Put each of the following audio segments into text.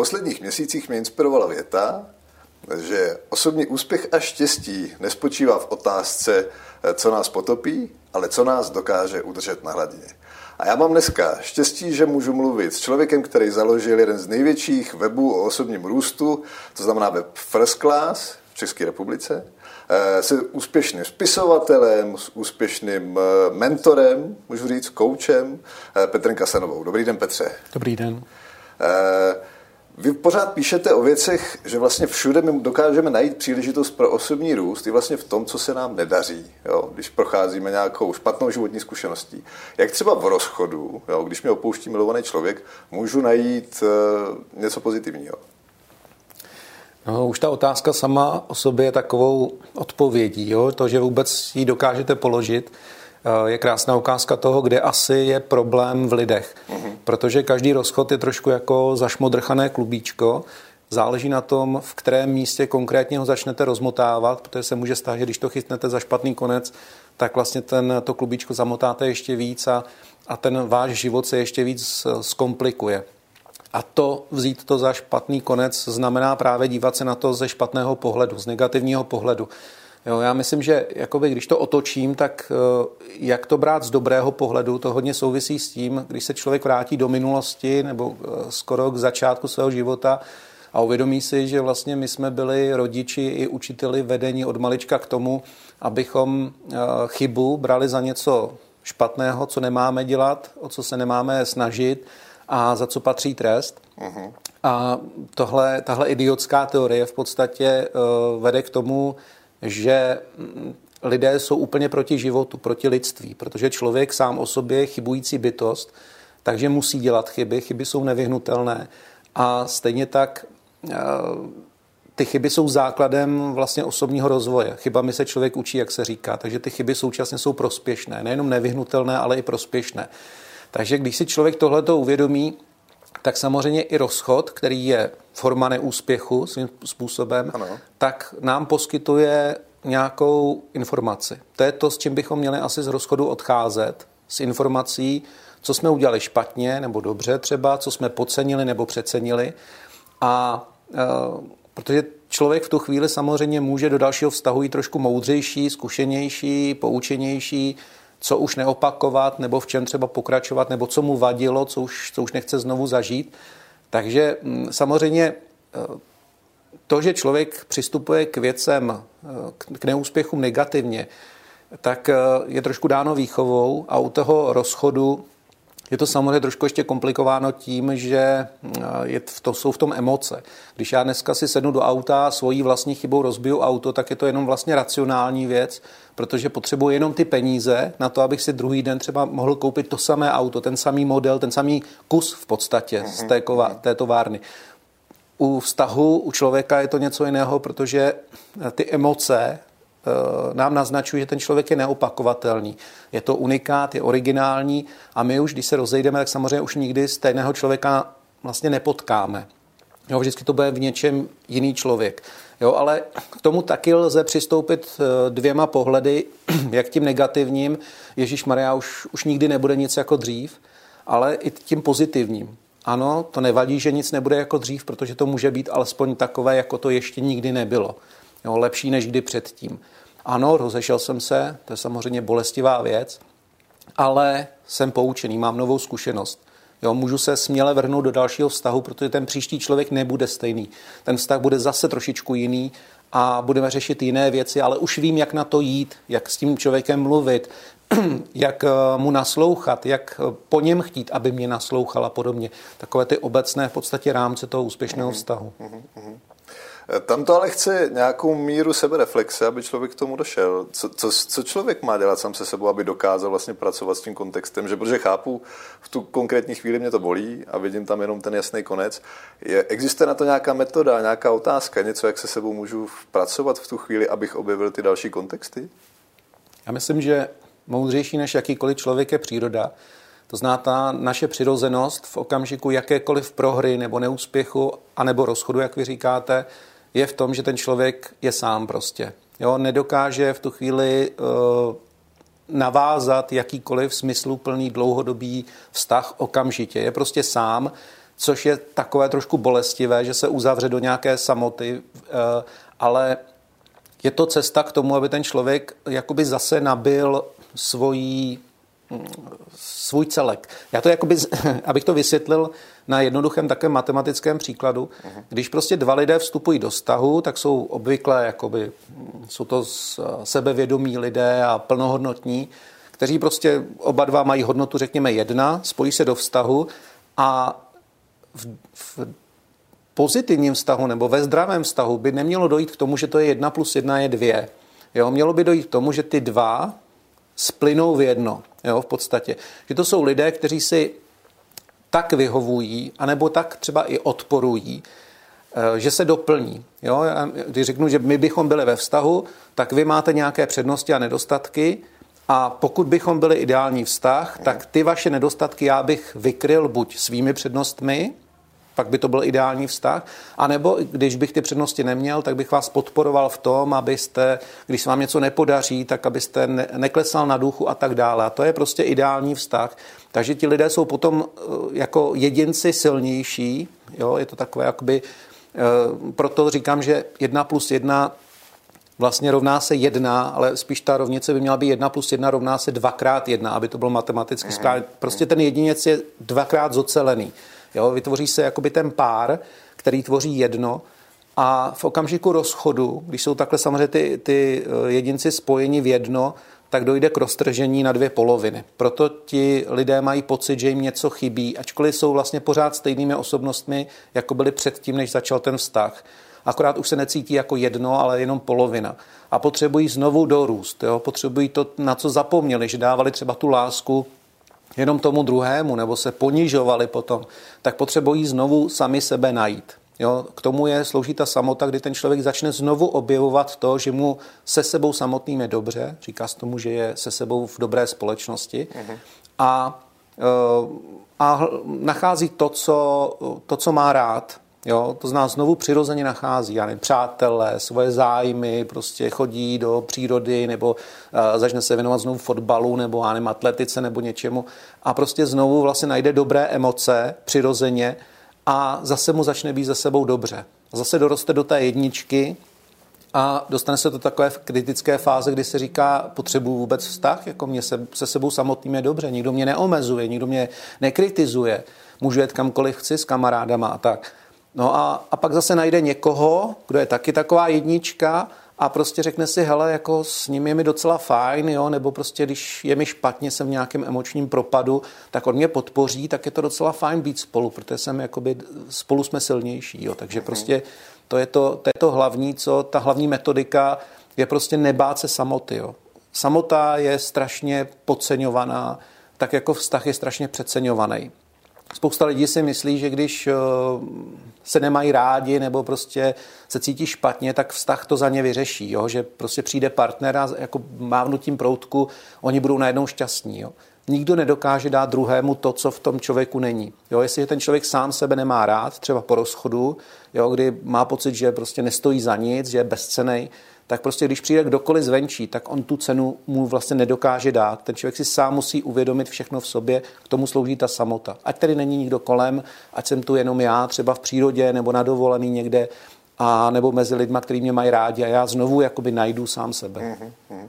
posledních měsících mě inspirovala věta, že osobní úspěch a štěstí nespočívá v otázce, co nás potopí, ale co nás dokáže udržet na hladině. A já mám dneska štěstí, že můžu mluvit s člověkem, který založil jeden z největších webů o osobním růstu, to znamená web First Class v České republice, eh, se úspěšným spisovatelem, s úspěšným eh, mentorem, můžu říct, koučem, eh, Petrem Kasanovou. Dobrý den, Petře. Dobrý den. Vy pořád píšete o věcech, že vlastně všude my dokážeme najít příležitost pro osobní růst i vlastně v tom, co se nám nedaří, jo, když procházíme nějakou špatnou životní zkušeností. Jak třeba v rozchodu, jo, když mě opouští milovaný člověk, můžu najít uh, něco pozitivního? No, už ta otázka sama o sobě je takovou odpovědí. Jo? To, že vůbec ji dokážete položit, je krásná ukázka toho, kde asi je problém v lidech. Mm-hmm. Protože každý rozchod je trošku jako zašmodrchané klubíčko. Záleží na tom, v kterém místě konkrétně ho začnete rozmotávat, protože se může stát, že když to chytnete za špatný konec, tak vlastně ten, to klubíčko zamotáte ještě víc a, a ten váš život se ještě víc eh, zkomplikuje. A to vzít to za špatný konec znamená právě dívat se na to ze špatného pohledu, z negativního pohledu. Jo, já myslím, že jakoby, když to otočím, tak eh, jak to brát z dobrého pohledu, to hodně souvisí s tím, když se člověk vrátí do minulosti nebo eh, skoro k začátku svého života a uvědomí si, že vlastně my jsme byli rodiči i učiteli vedení od malička k tomu, abychom eh, chybu brali za něco špatného, co nemáme dělat, o co se nemáme snažit a za co patří trest. Uh-huh. A tohle, tahle idiotská teorie v podstatě uh, vede k tomu, že mm, lidé jsou úplně proti životu, proti lidství, protože člověk sám o sobě je chybující bytost, takže musí dělat chyby, chyby jsou nevyhnutelné a stejně tak eh, ty chyby jsou základem vlastně osobního rozvoje. Chybami se člověk učí, jak se říká, takže ty chyby současně jsou prospěšné, nejenom nevyhnutelné, ale i prospěšné. Takže když si člověk tohleto uvědomí, tak samozřejmě i rozchod, který je forma neúspěchu svým způsobem, ano. tak nám poskytuje nějakou informaci. To je to, s čím bychom měli asi z rozchodu odcházet, s informací, co jsme udělali špatně nebo dobře třeba, co jsme podcenili nebo přecenili. A e, protože člověk v tu chvíli samozřejmě může do dalšího vztahu jít trošku moudřejší, zkušenější, poučenější, co už neopakovat, nebo v čem třeba pokračovat, nebo co mu vadilo, co už, co už nechce znovu zažít. Takže mm, samozřejmě e, to, že člověk přistupuje k věcem, e, k neúspěchům negativně, tak e, je trošku dáno výchovou a u toho rozchodu je to samozřejmě trošku ještě komplikováno tím, že eh, je v to, jsou v tom emoce. Když já dneska si sednu do auta a svojí vlastní chybou rozbiju auto, tak je to jenom vlastně racionální věc, protože potřebuji jenom ty peníze na to, abych si druhý den třeba mohl koupit to samé auto, ten samý model, ten samý kus v podstatě z té, kova, té továrny. U vztahu, u člověka je to něco jiného, protože ty emoce Eh, nám naznačuje, že ten člověk je neopakovatelný. Je to unikát, je originální a my už, když se rozejdeme, tak samozřejmě už nikdy stejného člověka vlastně nepotkáme. Jo, vždycky to bude v něčem jiný člověk. Jo, ale k tomu taky lze přistoupit eh, dvěma pohledy, jak tím negativním, Ježíš Maria už, už nikdy nebude nic jako dřív, ale i tím pozitivním. Ano, to nevadí, že nic nebude jako dřív, protože to může být alespoň takové, jako to ještě nikdy nebylo. Jo, lepší než kdy předtím. Ano, rozešel jsem se, to je samozřejmě bolestivá věc, ale jsem poučený, mám novou zkušenost. Jo, můžu se směle vrhnout do dalšího vztahu, protože ten příští člověk nebude stejný. Ten vztah bude zase trošičku jiný a budeme řešit jiné věci, ale už vím, jak na to jít, jak s tím člověkem mluvit, jak eh, mu naslouchat, jak eh, po něm chtít, aby mě naslouchal a podobně. Takové ty obecné v podstatě rámce toho úspěšného vztahu. Mm-hmm. Tam to ale chce nějakou míru sebereflexe, aby člověk k tomu došel. Co, co, co člověk má dělat sám se sebou, aby dokázal vlastně pracovat s tím kontextem? Že protože chápu, v tu konkrétní chvíli mě to bolí a vidím tam jenom ten jasný konec. Je, existuje na to nějaká metoda, nějaká otázka, něco, jak se sebou můžu pracovat v tu chvíli, abych objevil ty další kontexty? Já myslím, že moudřejší než jakýkoliv člověk je příroda. To zná ta naše přirozenost v okamžiku jakékoliv prohry nebo neúspěchu, anebo rozchodu, jak vy říkáte, je v tom, že ten člověk je sám prostě. Jo, nedokáže v tu chvíli uh, navázat jakýkoliv smysluplný dlouhodobý vztah okamžitě. Je prostě sám, což je takové trošku bolestivé, že se uzavře do nějaké samoty, eh, ale je to cesta k tomu, aby ten člověk jakoby zase nabil svojí svůj celek. Já to jakoby, abych to vysvětlil na jednoduchém takovém matematickém příkladu, když prostě dva lidé vstupují do vztahu, tak jsou obvykle jakoby, jsou to sebevědomí lidé a plnohodnotní, kteří prostě oba dva mají hodnotu, řekněme, jedna, spojí se do vztahu a v, v pozitivním vztahu nebo ve zdravém vztahu by nemělo dojít k tomu, že to je jedna plus jedna je dvě. Jo, mělo by dojít k tomu, že ty dva splynou v jedno, jo, v podstatě. Že to jsou lidé, kteří si tak vyhovují, anebo tak třeba i odporují, eh, že se doplní. Jo? Když řeknu, že my bychom byli ve vztahu, tak vy máte nějaké přednosti a nedostatky a pokud bychom byli ideální vztah, tak ty vaše nedostatky já bych vykryl buď svými přednostmi, pak by to byl ideální vztah. A nebo když bych ty přednosti neměl, tak bych vás podporoval v tom, abyste, když se vám něco nepodaří, tak abyste ne, neklesal na duchu a tak dále. A to je prostě ideální vztah. Takže ti lidé jsou potom eh, jako jedinci silnější. Jo? Je to takové jakoby, eh, proto říkám, že jedna plus jedna vlastně rovná se jedna, ale spíš ta rovnice by měla být jedna plus jedna rovná se dvakrát jedna, aby to bylo matematicky správně. Prostě ten jedinec je dvakrát zocelený. Jo? Vytvoří se jakoby ten pár, který tvoří jedno a v okamžiku rozchodu, když jsou takhle samozřejmě ty, ty eh, jedinci spojeni v jedno, tak dojde k roztržení na dvě poloviny. Proto ti lidé mají pocit, že jim něco chybí, ačkoliv jsou vlastně pořád stejnými osobnostmi, jako byli předtím, než začal ten vztah. Akorát už se necítí jako jedno, ale jenom polovina. A potřebují znovu dorůst. Jo? Potřebují to, na co zapomněli, že dávali třeba tu lásku jenom tomu druhému, nebo se ponižovali potom, tak potřebují znovu sami sebe najít. Jo, k tomu je slouží ta samota, kdy ten člověk začne znovu objevovat to, že mu se sebou samotným je dobře, říká se tomu, že je se sebou v dobré společnosti uh-huh. a, eh, a nachází to co, to, co má rád, Jo, to znamená, znovu přirozeně nachází, já nevím, přátelé, svoje zájmy, prostě chodí do přírody nebo uh, začne se věnovat znovu fotbalu nebo já nevím, atletice nebo něčemu a prostě znovu vlastně najde dobré emoce přirozeně a zase mu začne být ze sebou dobře. Zase doroste do té jedničky a dostane se do takové kritické fáze, kdy se říká, potřebuju vůbec vztah, jako mě se, se sebou samotným je dobře, nikdo mě neomezuje, nikdo mě nekritizuje, můžu jet kamkoliv chci s kamarádama a tak. No a, a pak zase najde někoho, kdo je taky taková jednička a prostě řekne si, hele, jako s ním je mi docela fajn, jo, nebo prostě když je mi špatně, jsem v nějakém emočním propadu, tak on mě podpoří, tak je to docela fajn být spolu, protože jsem jakoby, spolu jsme silnější, jo, takže prostě to je to, to je to hlavní, co ta hlavní metodika je prostě nebát se samoty, jo. Samota je strašně podceňovaná, tak jako vztah je strašně přeceňovaný. Spousta lidí si myslí, že když eh, se nemají rádi nebo prostě se cítí špatně, tak vztah to za ně vyřeší, jo? že prostě přijde partner a jako mávnutím proutku oni budou najednou šťastní. Jo? Nikdo nedokáže dát druhému to, co v tom člověku není. Jo? Jestli ten člověk sám sebe nemá rád, třeba po rozchodu, jo? kdy má pocit, že prostě nestojí za nic, že je bezcenej, tak prostě když přijde kdokoliv zvenčí, tak on tu cenu mu vlastně nedokáže dát. Ten člověk si sám musí uvědomit všechno v sobě, k tomu slouží ta samota. Ať tady není nikdo kolem, ať jsem tu jenom já, třeba v přírodě nebo na dovolený někde, a nebo mezi lidma, kteří mě mají rádi a já znovu jakoby najdu sám sebe. Mm-hmm.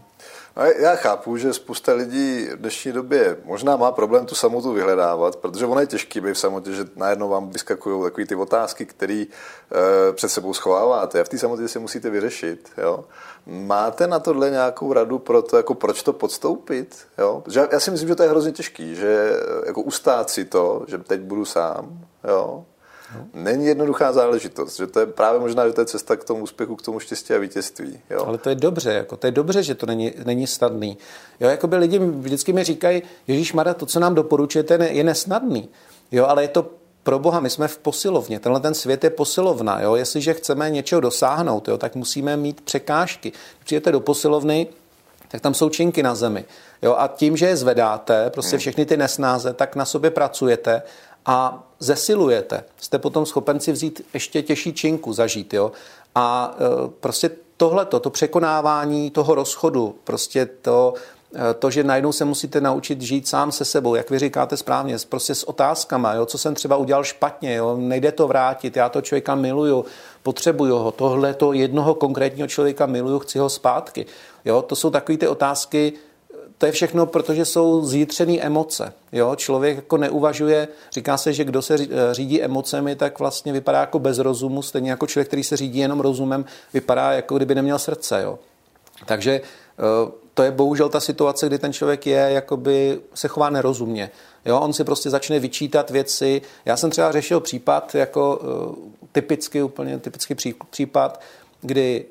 No, já chápu, že spousta lidí v dnešní době možná má problém tu samotu vyhledávat, protože ono je těžký být v samotě, že najednou vám vyskakují takové ty otázky, které e, před sebou schováváte a v té samotě si musíte vyřešit. Jo? Máte na tohle nějakou radu pro to, jako proč to podstoupit? Jo? Já si myslím, že to je hrozně těžký, že jako ustát si to, že teď budu sám, jo? Není jednoduchá záležitost, že to je právě možná, že to je cesta k tomu úspěchu, k tomu štěstí a vítězství. Jo? Ale to je dobře, jako, to je dobře, že to není, není snadný. Jo, jako by lidi vždycky mi říkají, Ježíš Mara, to, co nám doporučujete, je nesnadný. Jo, ale je to pro boha, my jsme v posilovně, tenhle ten svět je posilovna, jo? jestliže chceme něčeho dosáhnout, jo, tak musíme mít překážky. Když přijete do posilovny, tak tam jsou činky na zemi. Jo? A tím, že je zvedáte, prostě hmm. všechny ty nesnáze, tak na sobě pracujete a zesilujete. Jste potom schopen si vzít ještě těžší činku, zažít. Jo? A e, prostě tohleto, to překonávání toho rozchodu, prostě to Eh, to, že najednou se musíte naučit žít sám se sebou, jak vy říkáte správně, prostě s otázkama, jo, co jsem třeba udělal špatně, jo, nejde to vrátit, já to člověka miluju, potřebuju ho, tohle to jednoho konkrétního člověka miluju, chci ho zpátky. Jo, to jsou takové ty otázky, to je všechno, protože jsou zjitřené emoce. Jo? Člověk jako neuvažuje, říká se, že kdo se řídí emocemi, tak vlastně vypadá jako bez rozumu, stejně jako člověk, který se řídí jenom rozumem, vypadá jako kdyby neměl srdce. Jo? Takže eh, to je bohužel ta situace, kdy ten člověk je, jakoby se chová nerozumně. Jo, on si prostě začne vyčítat věci. Já jsem třeba řešil případ, jako uh, typicky, úplně typický pří, případ, kdy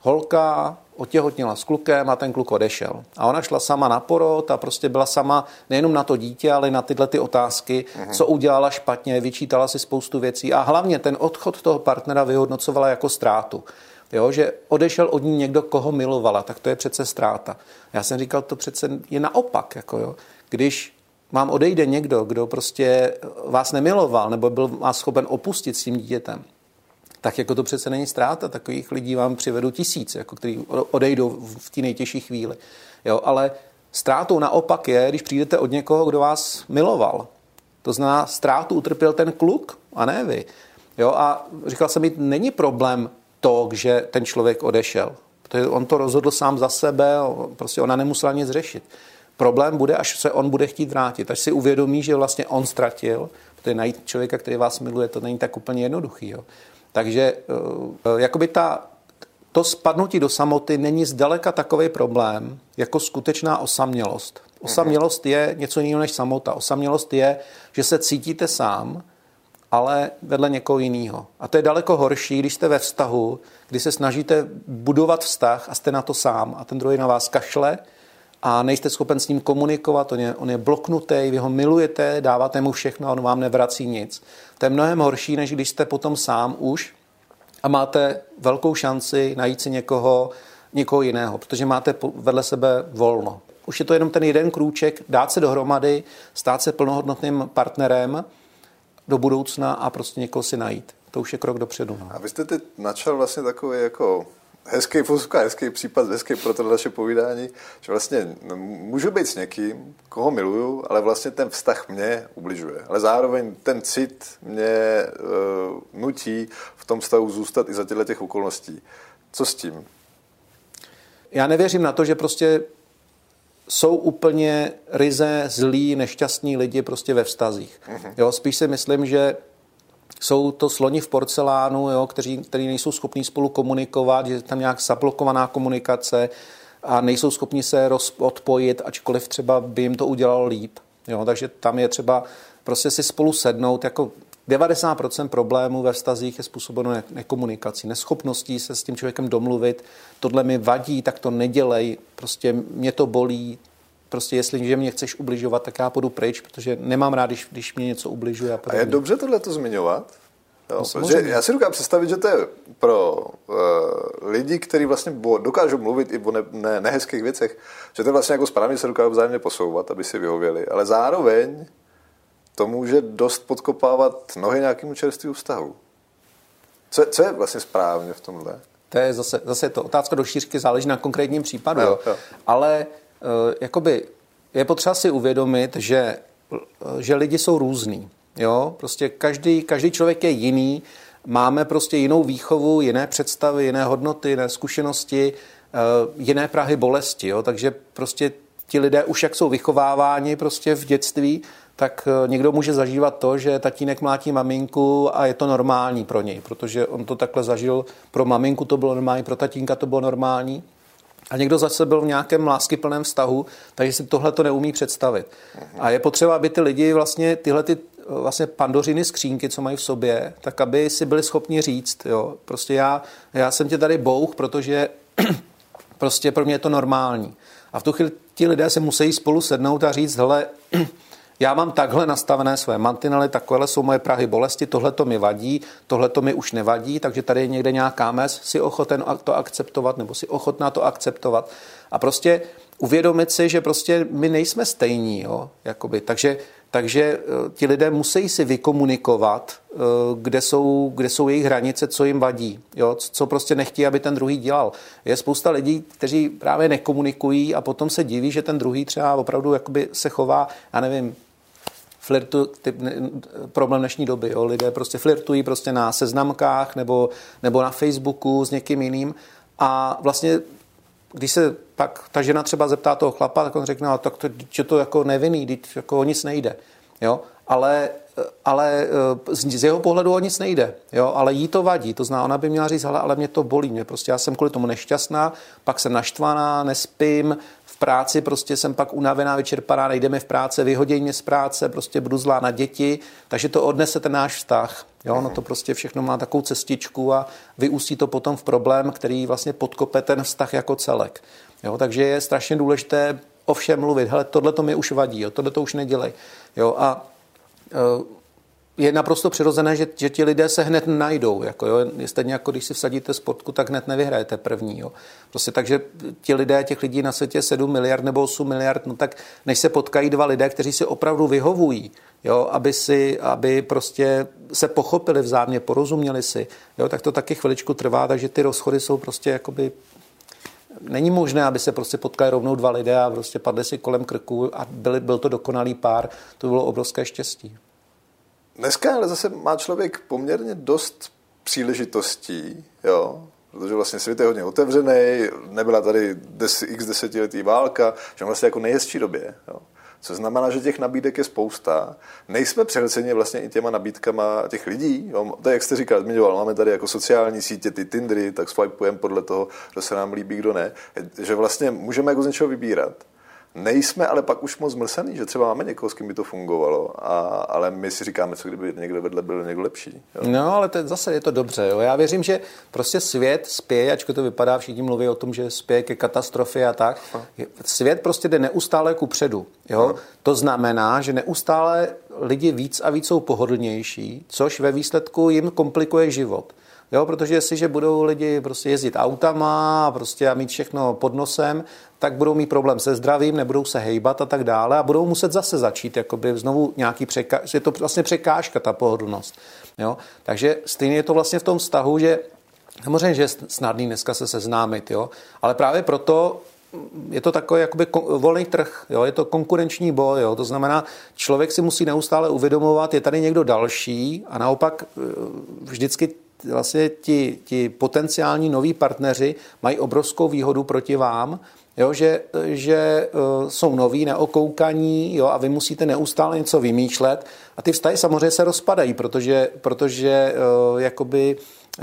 holka otěhotnila s klukem a ten kluk odešel. A ona šla sama na porod a prostě byla sama nejenom na to dítě, ale na tyhle ty otázky, uh-huh. co udělala špatně, vyčítala si spoustu věcí a hlavně ten odchod toho partnera vyhodnocovala jako ztrátu. Jo, že odešel od ní někdo, koho milovala, tak to je přece ztráta. Já jsem říkal, to přece je naopak. Jako jo. Když vám odejde někdo, kdo prostě vás nemiloval nebo byl vás schopen opustit s tím dítětem, tak jako to přece není ztráta. Takových lidí vám přivedu tisíc, jako který odejdou v té nejtěžší chvíli. Jo, ale ztrátou naopak je, když přijdete od někoho, kdo vás miloval. To znamená, ztrátu utrpěl ten kluk a ne vy. Jo, a říkal jsem mi, není problém to, že ten člověk odešel. Protože on to rozhodl sám za sebe, prostě ona nemusela nic řešit. Problém bude, až se on bude chtít vrátit, až si uvědomí, že vlastně on ztratil, protože najít člověka, který vás miluje, to není tak úplně jednoduchý. Jo. Takže eh, jakoby ta, to spadnutí do samoty není zdaleka takový problém, jako skutečná osamělost. Osamělost je něco jiného než samota. Osamělost je, že se cítíte sám, ale vedle někoho jiného. A to je daleko horší, když jste ve vztahu, kdy se snažíte budovat vztah a jste na to sám a ten druhý na vás kašle a nejste schopen s ním komunikovat, on je, on je bloknutý, vy ho milujete, dáváte mu všechno a on vám nevrací nic. To je mnohem horší, než když jste potom sám už a máte velkou šanci najít si někoho, někoho jiného, protože máte vedle sebe volno. Už je to jenom ten jeden krůček, dát se dohromady, stát se plnohodnotným partnerem do budoucna a prostě někoho si najít. To už je krok dopředu. No. A vy jste teď načal vlastně takový jako hezký fuzka, hezký případ, hezký pro to naše povídání, že vlastně můžu být s někým, koho miluju, ale vlastně ten vztah mě ubližuje. Ale zároveň ten cit mě uh, nutí v tom vztahu zůstat i za těchto těch okolností. Co s tím? Já nevěřím na to, že prostě jsou úplně ryze zlí, nešťastní lidi prostě ve vztazích. Mhm. Jo, spíš si myslím, že jsou to sloni v porcelánu, jo, kteří, kteří nejsou schopní spolu komunikovat, je tam nějak zablokovaná komunikace a nejsou schopni se roz, odpojit, ačkoliv třeba by jim to udělalo líp. Jo, takže tam je třeba prostě si spolu sednout, jako 90% problémů ve vztazích je způsobeno nekomunikací, neschopností se s tím člověkem domluvit. Tohle mi vadí, tak to nedělej, prostě mě to bolí, prostě jestli mě chceš ubližovat, tak já půjdu pryč, protože nemám rád, když, když mě něco ubližuje. A, a je dobře tohle to zmiňovat? Jo, no, protože já si dokážu představit, že to je pro uh, lidi, kteří vlastně dokážou mluvit i o ne, ne, nehezkých věcech, že to vlastně jako správně se dokážou vzájemně posouvat, aby si vyhověli. Ale zároveň to může dost podkopávat nohy nějakému čerstvému vztahu. Co, co je vlastně správně v tomhle? To je zase, zase to otázka do šířky, záleží na konkrétním případu. Jo, jo. Ale jakoby je potřeba si uvědomit, že, uh, že lidi jsou různí. Jo? Prostě každý, každý člověk je jiný, máme prostě jinou výchovu, jiné představy, jiné hodnoty, jiné zkušenosti, uh, jiné prahy bolesti. Jo? Takže prostě ti lidé už jak jsou vychováváni prostě v dětství, tak eh, někdo může zažívat to, že tatínek mlátí maminku a je to normální pro něj, protože on to takhle zažil. Pro maminku to bylo normální, pro tatínka to bylo normální. A někdo zase byl v nějakém láskyplném vztahu, takže si tohle to neumí představit. A je potřeba, aby ty lidi vlastně tyhle ty vlastně pandořiny skřínky, co mají v sobě, tak aby si byli schopni říct, jo, prostě já, já jsem tě tady bouch, protože prostě pro mě je to normální. A v tu chvíli ti lidé se musí spolu sednout a říct, hele, já mám takhle nastavené své mantinely, takové jsou moje prahy bolesti, tohle to mi vadí, tohle to mi už nevadí, takže tady je někde nějaká mez, si ochoten to akceptovat nebo si ochotná to akceptovat. A prostě uvědomit si, že prostě my nejsme stejní, jo, jakoby. takže Takže eh, ti lidé musí si vykomunikovat, eh, kde jsou, kde jsou jejich hranice, co jim vadí, jo? co prostě nechtějí, aby ten druhý dělal. Je spousta lidí, kteří právě nekomunikují a potom se diví, že ten druhý třeba opravdu jakoby se chová, já nevím, flirtu, typ, problém dnešní doby. Jo? Lidé prostě flirtují prostě na seznamkách nebo, nebo na Facebooku s někým jiným a vlastně když se pak ta žena třeba zeptá toho chlapa, tak on řekne, no, tak to, že to jako nevinný, teď jako o nic nejde. Jo? Ale, ale eh, z jeho pohledu o nic nejde, jo? ale jí to vadí. To znamená, ona by měla říct, ale mě to bolí, mě prostě já jsem kvůli tomu nešťastná, pak jsem naštvaná, nespím, práci prostě jsem pak unavená, vyčerpaná, nejdeme v práce, vyhoděj mě z práce, prostě budu zlá na děti, takže to odnese ten náš vztah. Jo, no to prostě všechno má takovou cestičku a vyústí to potom v problém, který vlastně podkope ten vztah jako celek. Jo, takže je strašně důležité o všem mluvit. Hele, tohle to mi už vadí, tohle to už nedělej. Jo, a e, je naprosto přirozené, že, že ti lidé se hned najdou. Jako jo. Stejně jako když si vsadíte sportku, tak hned nevyhrajete první. Jo. Prostě takže ti lidé, těch lidí na světě 7 miliard nebo 8 miliard, no tak než se potkají dva lidé, kteří si opravdu vyhovují, jo, aby, si, aby prostě se pochopili vzájemně, porozuměli si, jo, tak to taky chviličku trvá, takže ty rozchody jsou prostě jakoby Není možné, aby se prostě potkali rovnou dva lidé a prostě padli si kolem krku a byli, byl to dokonalý pár. To bylo obrovské štěstí. Dneska ale zase má člověk poměrně dost příležitostí, jo, protože vlastně svět je hodně otevřený, nebyla tady des, x desetiletí válka, že vlastně jako nejhezčí době. Jo. Co znamená, že těch nabídek je spousta. Nejsme přehlceni vlastně i těma nabídkama těch lidí. Jo. To je, jak jste říkal, zmiňoval, máme tady jako sociální sítě, ty Tindery, tak swipujeme podle toho, kdo se nám líbí, kdo ne. Že vlastně můžeme jako z něčeho vybírat. Nejsme ale pak už moc zmrsaný, že třeba máme někoho, s kým by to fungovalo, a, ale my si říkáme, co kdyby někde vedle byl někdo lepší. Jo? No, ale to, zase je to dobře. Jo? Já věřím, že prostě svět spěje, ačkoliv to vypadá, všichni mluví o tom, že spěje ke katastrofě a tak. Aha. Svět prostě jde neustále ku předu. Jo? To znamená, že neustále lidi víc a víc jsou pohodlnější, což ve výsledku jim komplikuje život. Jo, protože jestliže budou lidi prostě jezdit autama a prostě a mít všechno pod nosem, tak budou mít problém se zdravím, nebudou se hejbat a tak dále a budou muset zase začít jakoby znovu nějaký překážka, je to vlastně překážka, ta pohodlnost. Jo? Takže stejně je to vlastně v tom vztahu, že samozřejmě, že je snadný dneska se seznámit, jo? ale právě proto je to takový jakoby volný trh, jo? je to konkurenční boj, jo? to znamená, člověk si musí neustále uvědomovat, je tady někdo další a naopak e, vždycky vlastně ti, ti potenciální noví partneři mají obrovskou výhodu proti vám, jo, že, že uh, jsou noví, neokoukaní jo, a vy musíte neustále něco vymýšlet a ty vztahy samozřejmě se rozpadají, protože, protože uh, jakoby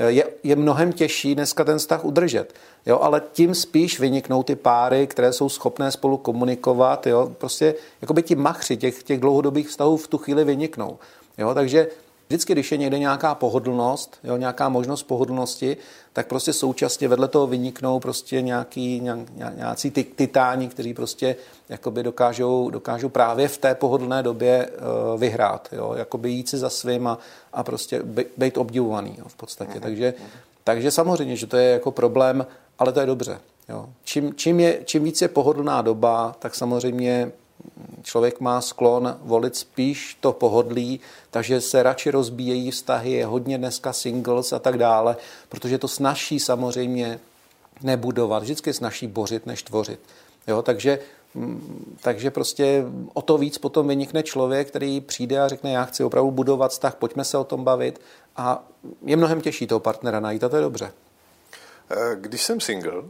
je, je mnohem těžší dneska ten vztah udržet. Jo, ale tím spíš vyniknou ty páry, které jsou schopné spolu komunikovat. Jo, prostě jakoby ti machři těch, těch dlouhodobých vztahů v tu chvíli vyniknou. Jo, takže Vždycky, když je někde nějaká pohodlnost, jo, nějaká možnost pohodlnosti, tak prostě současně vedle toho vyniknou prostě nějaký, ně, nějací ty, titáni, kteří prostě jakoby dokážou, dokážou právě v té pohodlné době uh, vyhrát, jo, jakoby jít si za svým a, a prostě být obdivovaný jo, v podstatě. Mhm. Takže, takže samozřejmě, že to je jako problém, ale to je dobře. Jo. Čím, čím, je, čím víc je pohodlná doba, tak samozřejmě člověk má sklon volit spíš to pohodlí, takže se radši rozbíjejí vztahy, je hodně dneska singles a tak dále, protože to snaží samozřejmě nebudovat, vždycky snaží bořit, než tvořit. Jo, takže, mm, takže prostě o to víc potom vynikne člověk, který přijde a řekne, já chci opravdu budovat vztah, pojďme se o tom bavit a je mnohem těžší toho partnera najít a to je dobře. Eh, když jsem single,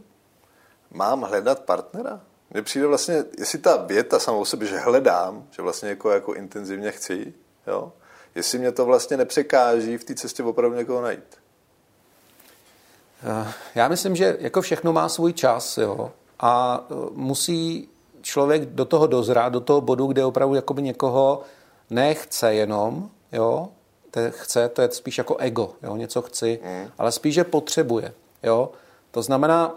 mám hledat partnera? Mně přijde vlastně, jestli ta věta sama o sobě, že hledám, že vlastně jako, jako intenzivně chci, jo, jestli mě to vlastně nepřekáží v té cestě opravdu někoho najít. Eh, já myslím, že jako všechno má svůj čas, jo, a eh, musí člověk do toho dozrát, do toho bodu, kde opravdu jakoby někoho nechce jenom, jo, to chce, to je spíš jako ego, jo, něco chci, mm. ale spíš, že potřebuje, jo. To znamená,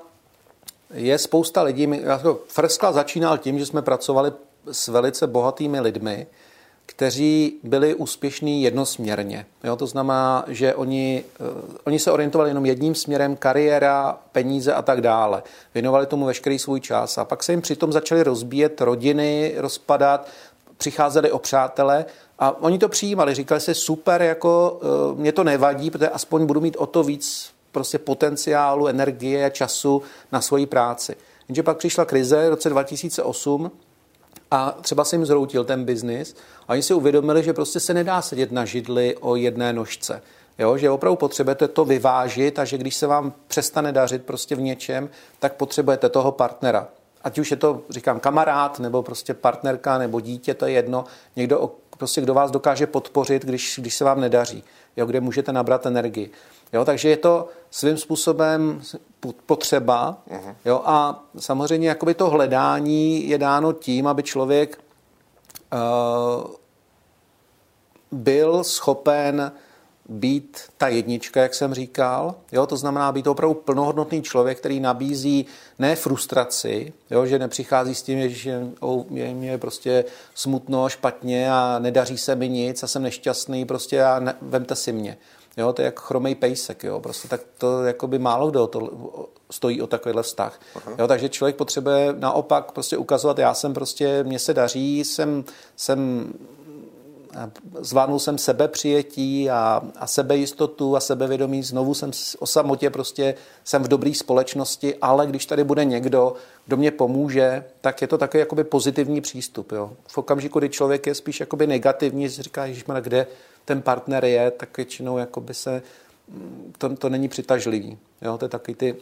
je spousta lidí, jako Frskla začínal tím, že jsme pracovali s velice bohatými lidmi, kteří byli úspěšní jednosměrně. Jo, to znamená, že oni, uh, oni se orientovali jenom jedním směrem, kariéra, peníze a tak dále. Věnovali tomu veškerý svůj čas a pak se jim přitom začaly rozbíjet rodiny, rozpadat, přicházeli o přátele a oni to přijímali, říkali si super, jako uh, mě to nevadí, protože aspoň budu mít o to víc prostě potenciálu, energie, času na svoji práci. Jenže pak přišla krize v roce 2008 a třeba se jim zroutil ten biznis a oni si uvědomili, že prostě se nedá sedět na židli o jedné nožce. Jo, že opravdu potřebujete to vyvážit a že když se vám přestane dařit prostě v něčem, tak potřebujete toho partnera. Ať už je to, říkám, kamarád, nebo prostě partnerka, nebo dítě, to je jedno. Někdo, prostě, kdo vás dokáže podpořit, když, když se vám nedaří. Jo, kde můžete nabrat energii. Jo, takže je to svým způsobem potřeba. Uh-huh. Jo, a samozřejmě jakoby to hledání je dáno tím, aby člověk uh, byl schopen být ta jednička, jak jsem říkal. Jo, to znamená být opravdu plnohodnotný člověk, který nabízí ne frustraci, jo, že nepřichází s tím, že je mě prostě smutno, špatně a nedaří se mi nic a jsem nešťastný prostě a ne, vemte si mě. Jo, to je jak chromej pejsek, jo, prostě tak to jako by málo kdo to stojí o takovýhle vztah. Jo, takže člověk potřebuje naopak prostě ukazovat, já jsem prostě, mně se daří, jsem, jsem zvládnul jsem sebepřijetí a, a sebejistotu a sebevědomí, znovu jsem o samotě prostě jsem v dobré společnosti, ale když tady bude někdo, kdo mě pomůže, tak je to takový jakoby pozitivní přístup. Jo. V okamžiku, kdy člověk je spíš jakoby negativní, si říká, Ježišmar, kde ten partner je, tak většinou jakoby se, to, to není přitažlivý. Jo. To je takový ty,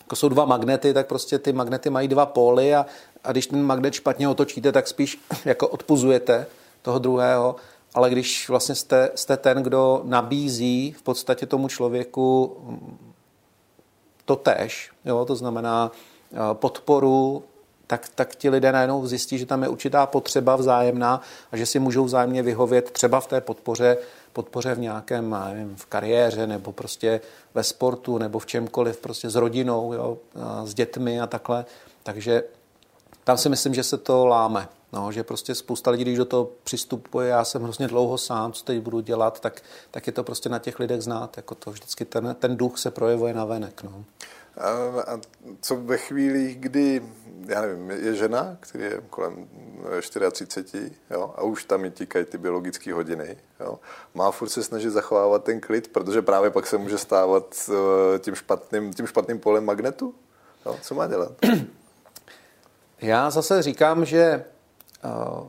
jako jsou dva magnety, tak prostě ty magnety mají dva póly a, a když ten magnet špatně otočíte, tak spíš jako odpuzujete toho druhého, ale když vlastně jste, jste ten, kdo nabízí v podstatě tomu člověku to tež, jo, to znamená eh, podporu, tak, tak ti lidé najednou zjistí, že tam je určitá potřeba vzájemná a že si můžou vzájemně vyhovět třeba v té podpoře, podpoře v nějakém, nevím, v kariéře nebo prostě ve sportu nebo v čemkoliv, prostě s rodinou, jo, s dětmi a takhle. Takže tam si myslím, že se to láme. No, že prostě spousta lidí, když do toho přistupuje, já jsem hrozně dlouho sám, co teď budu dělat, tak, tak je to prostě na těch lidech znát. Jako to vždycky ten, ten duch se projevuje na venek. No. A, a co ve chvíli, kdy, já nevím, je žena, který je kolem 34, jo, a už tam i tíkají ty biologické hodiny, jo, má furt se snažit zachovávat ten klid, protože právě pak se může stávat eh, tím špatným, tím špatným polem magnetu? Jo, co má dělat? Já zase říkám, že Eh,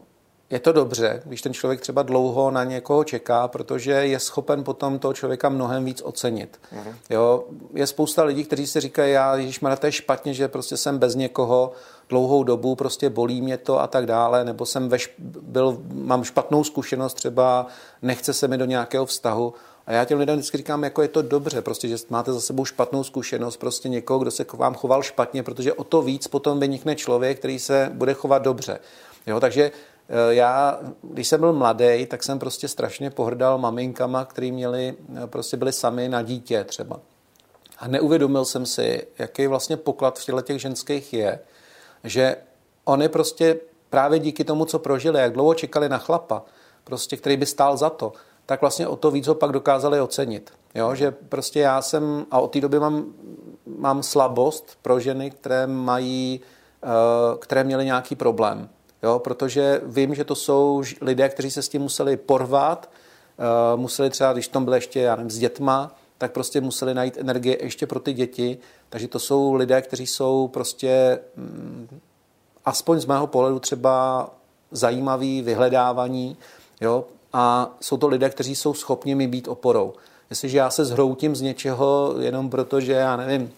je to dobře, když ten člověk třeba dlouho na někoho čeká, protože je schopen potom toho člověka mnohem víc ocenit. Uh-huh. Jo, je spousta lidí, kteří si říkají, já, když to je špatně, že prostě jsem bez někoho dlouhou dobu, prostě bolí mě to a tak dále, nebo jsem ve, byl, mám špatnou zkušenost, třeba nechce se mi do nějakého vztahu. A já těm lidem vždycky říkám, jako je to dobře, prostě, že máte za sebou špatnou zkušenost, prostě někoho, kdo se k vám choval špatně, protože o to víc potom vynikne člověk, který se bude chovat dobře. Jo, takže já, když jsem byl mladý, tak jsem prostě strašně pohrdal maminkama, který měli, eh, prostě byli sami na dítě třeba. A neuvědomil jsem si, jaký vlastně poklad v těle těch ženských je, že oni prostě právě díky tomu, co prožili, jak dlouho čekali na chlapa, prostě, který by stál za to, tak vlastně o to víc ho pak dokázali ocenit. Jo, že prostě já jsem, a od té doby mám, mám slabost pro ženy, které mají, eh, které měly nějaký problém jo, protože vím, že to jsou lidé, kteří se s tím museli porvat, uh, museli třeba, když tam byli ještě, já nevím, s dětma, tak prostě museli najít energie ještě pro ty děti, takže to jsou lidé, kteří jsou prostě mm, aspoň z mého pohledu třeba zajímaví, vyhledávaní, jo, a jsou to lidé, kteří jsou schopni mi být oporou. Jestliže já se zhroutím z něčeho jenom proto, že já nevím,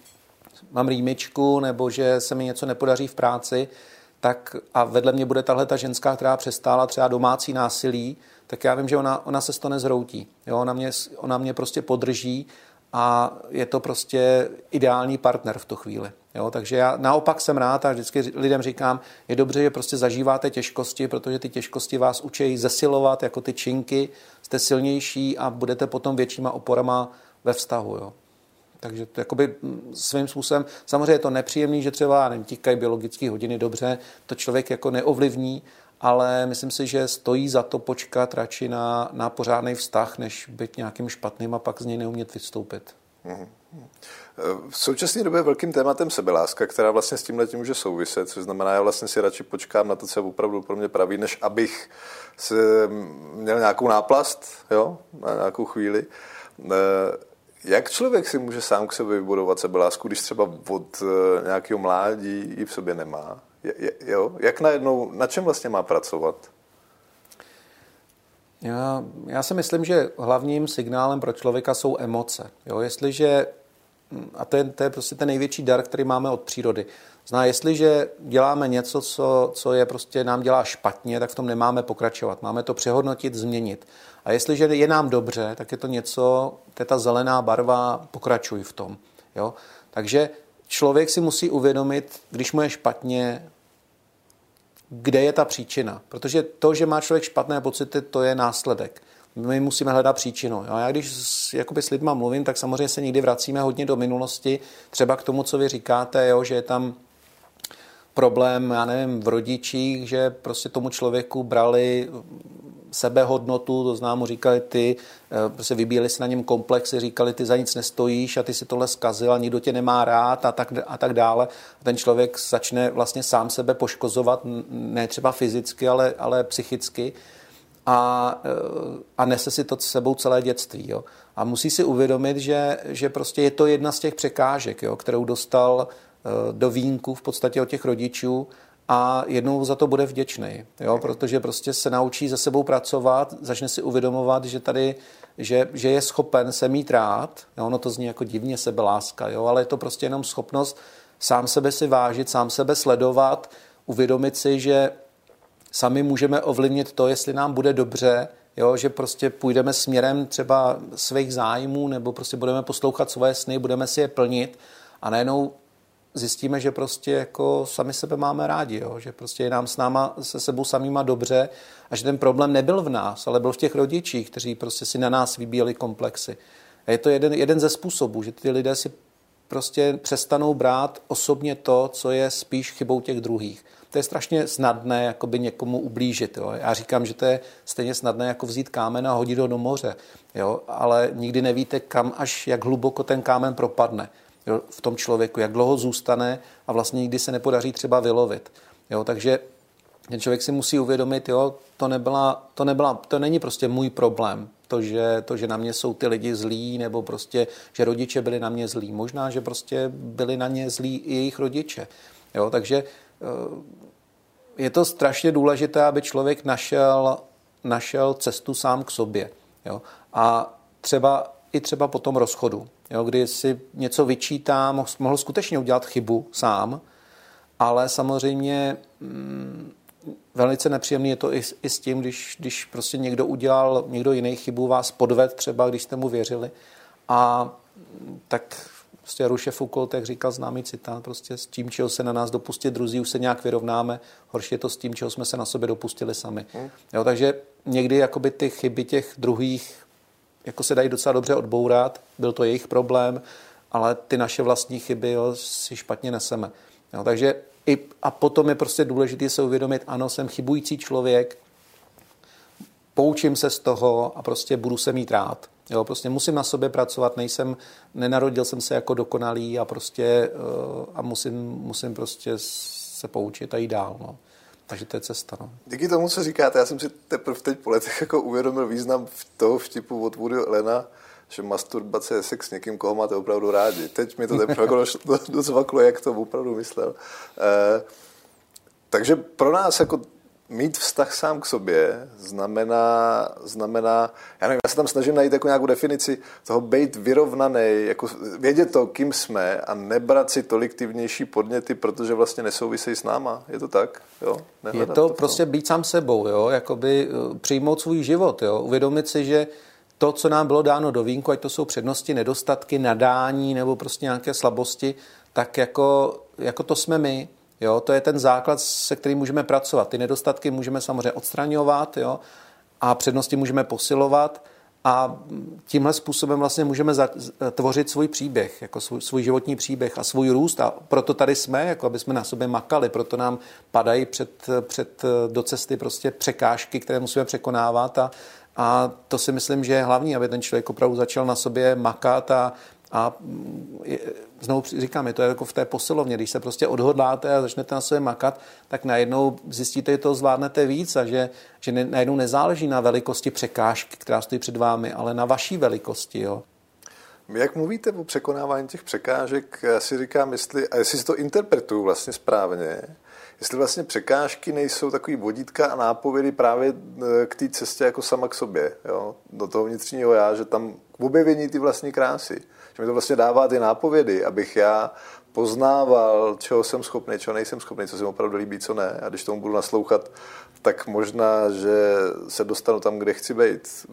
mám rýmičku nebo že se mi něco nepodaří v práci, tak a vedle mě bude tahle ta ženská, která přestála třeba domácí násilí, tak já vím, že ona, ona se z toho nezhroutí. Jo, ona, mě, ona mě prostě podrží a je to prostě ideální partner v tu chvíli. Jo, takže já naopak jsem rád a vždycky lidem říkám, je dobře, že prostě zažíváte těžkosti, protože ty těžkosti vás učí zesilovat jako ty činky, jste silnější a budete potom většíma oporama ve vztahu. Jo. Takže to jakoby svým způsobem, samozřejmě je to nepříjemný, že třeba nevím, tíkají biologické hodiny dobře, to člověk jako neovlivní, ale myslím si, že stojí za to počkat radši na, na pořádný vztah, než být nějakým špatným a pak z něj neumět vystoupit. V současné době velkým tématem sebeláska, která vlastně s tímhle tím může souviset, což znamená, já vlastně si radši počkám na to, co je opravdu pro mě pravý, než abych se měl nějakou náplast, jo, na nějakou chvíli. Eh, jak člověk si může sám k sobě vybudovat sebelásku, když třeba od eh, nějakého mládí ji v sobě nemá? Je, jo? Jak najednou, na čem vlastně má pracovat? Já, já si myslím, že hlavním signálem pro člověka jsou emoce. Jo? Jestliže, a to je, to je prostě ten největší dar, který máme od přírody. Zná, jestliže děláme něco, co, co je prostě nám dělá špatně, tak v tom nemáme pokračovat. Máme to přehodnotit, změnit. A jestliže je nám dobře, tak je to něco, to je ta zelená barva, pokračuj v tom. Jo? Takže člověk si musí uvědomit, když mu je špatně, kde je ta příčina. Protože to, že má člověk špatné pocity, to je následek. My musíme hledat příčinu. Jo? Já když s, jakoby s lidma mluvím, tak samozřejmě se někdy vracíme hodně do minulosti, třeba k tomu, co vy říkáte, jo? že je tam problém, já nevím, v rodičích, že prostě tomu člověku brali sebehodnotu, to znám, mu říkali ty, eh, prostě vybíjeli si na něm komplexy, říkali ty za nic nestojíš a ty si tohle zkazil a nikdo tě nemá rád a tak, a tak dále. A ten člověk začne vlastně sám sebe poškozovat, ne třeba fyzicky, ale, ale psychicky a, eh, a nese si to s sebou celé dětství. Jo. A musí si uvědomit, že, že prostě je to jedna z těch překážek, jo, kterou dostal eh, do výjimku v podstatě od těch rodičů a jednou za to bude vděčný, jo, protože prostě se naučí se sebou pracovat, začne si uvědomovat, že tady, že, že je schopen se mít rád, jo, ono to zní jako divně sebeláska, jo, ale je to prostě jenom schopnost sám sebe si vážit, sám sebe sledovat, uvědomit si, že sami můžeme ovlivnit to, jestli nám bude dobře, jo, že prostě půjdeme směrem třeba svých zájmů nebo prostě budeme poslouchat svoje sny, budeme si je plnit a najednou zjistíme, že prostě jako sami sebe máme rádi, jo? že prostě je nám s náma, se sebou samýma dobře a že ten problém nebyl v nás, ale byl v těch rodičích, kteří prostě si na nás vybíjeli komplexy. A je to jeden, jeden ze způsobů, že ty lidé si prostě přestanou brát osobně to, co je spíš chybou těch druhých. To je strašně snadné jakoby někomu ublížit. Jo? Já říkám, že to je stejně snadné jako vzít kámen a hodit ho do moře. Jo? Ale nikdy nevíte, kam až jak hluboko ten kámen propadne jo, v tom člověku, jak dlouho zůstane a vlastně nikdy se nepodaří třeba vylovit. Jo, takže ten člověk si musí uvědomit, jo, to, nebyla, to, nebyla, to není prostě můj problém, to že, to, že na mě jsou ty lidi zlí, nebo prostě, že rodiče byli na mě zlí. Možná, že prostě byli na ně zlí i jejich rodiče. Jo, takže eh, je to strašně důležité, aby člověk našel, našel cestu sám k sobě. Jo. A třeba i třeba po tom rozchodu jo, kdy si něco vyčítá, mohl, skutečně udělat chybu sám, ale samozřejmě mm, velice nepříjemný je to i, i s tím, když, když prostě někdo udělal, někdo jiný chybu, vás podved třeba, když jste mu věřili a tak prostě Ruše Foucault, jak říkal známý citát, prostě s tím, čeho se na nás dopustí druzí, už se nějak vyrovnáme, horší je to s tím, čeho jsme se na sobě dopustili sami. Hmm. Jo, takže někdy jakoby ty chyby těch druhých jako se dají docela dobře odbourat, byl to jejich problém, ale ty naše vlastní chyby jo, si špatně neseme. Jo, takže i, a potom je prostě důležité se uvědomit, ano, jsem chybující člověk, poučím se z toho a prostě budu se mít rád. Jo, prostě musím na sobě pracovat, nejsem, nenarodil jsem se jako dokonalý a prostě uh, a musím, musím prostě se poučit a jít dál. No. Takže to je cesta. No. Díky tomu, co říkáte, já jsem si teprve teď po letech jako uvědomil význam toho vtipu od Woody Elena, že masturbace je sex s někým, koho máte opravdu rádi. Teď mi to teprve jako docvaklo, jak to opravdu myslel. Eh, takže pro nás jako mít vztah sám k sobě znamená, znamená já nevím, já se tam snažím najít jako nějakou definici toho být vyrovnaný, jako vědět to, kým jsme a nebrat si tolik ty vnější podněty, protože vlastně nesouvisejí s náma. Je to tak? Jo? Je to, to prostě být sám sebou, jo? Jakoby eh, přijmout svůj život, jo? uvědomit si, že to, co nám bylo dáno do vínku, ať to jsou přednosti, nedostatky, nadání nebo prostě nějaké slabosti, tak jako, jako to jsme my. Jo, to je ten základ, se kterým můžeme pracovat. Ty nedostatky můžeme samozřejmě odstraňovat jo, a přednosti můžeme posilovat a tímhle způsobem vlastně můžeme tvořit svůj příběh, jako svůj, svůj životní příběh a svůj růst a proto tady jsme, jako aby jsme na sobě makali, proto nám padají před, před do cesty prostě překážky, které musíme překonávat a, a to si myslím, že je hlavní, aby ten člověk opravdu začal na sobě makat a, A je, znovu říkám, je to jako v té posilovně, když se prostě odhodláte a začnete na sebe makat, tak najednou zjistíte, že to zvládnete víc a že, že ne, najednou nezáleží na velikosti překážky, která stojí před vámi, ale na vaší velikosti. Jo. Jak mluvíte o překonávání těch překážek, já si říkám, jestli, a jestli si to interpretuju vlastně správně, jestli vlastně překážky nejsou takový vodítka a nápovědy právě e, k té cestě jako sama k sobě, jo? do toho vnitřního já, že tam k objevení ty vlastní krásy, že mi to vlastně dává ty nápovědy, abych já poznával, čeho jsem schopný, čeho nejsem schopný, co se mi opravdu líbí, co ne. A když tomu budu naslouchat, tak možná, že se dostanu tam, kde chci být.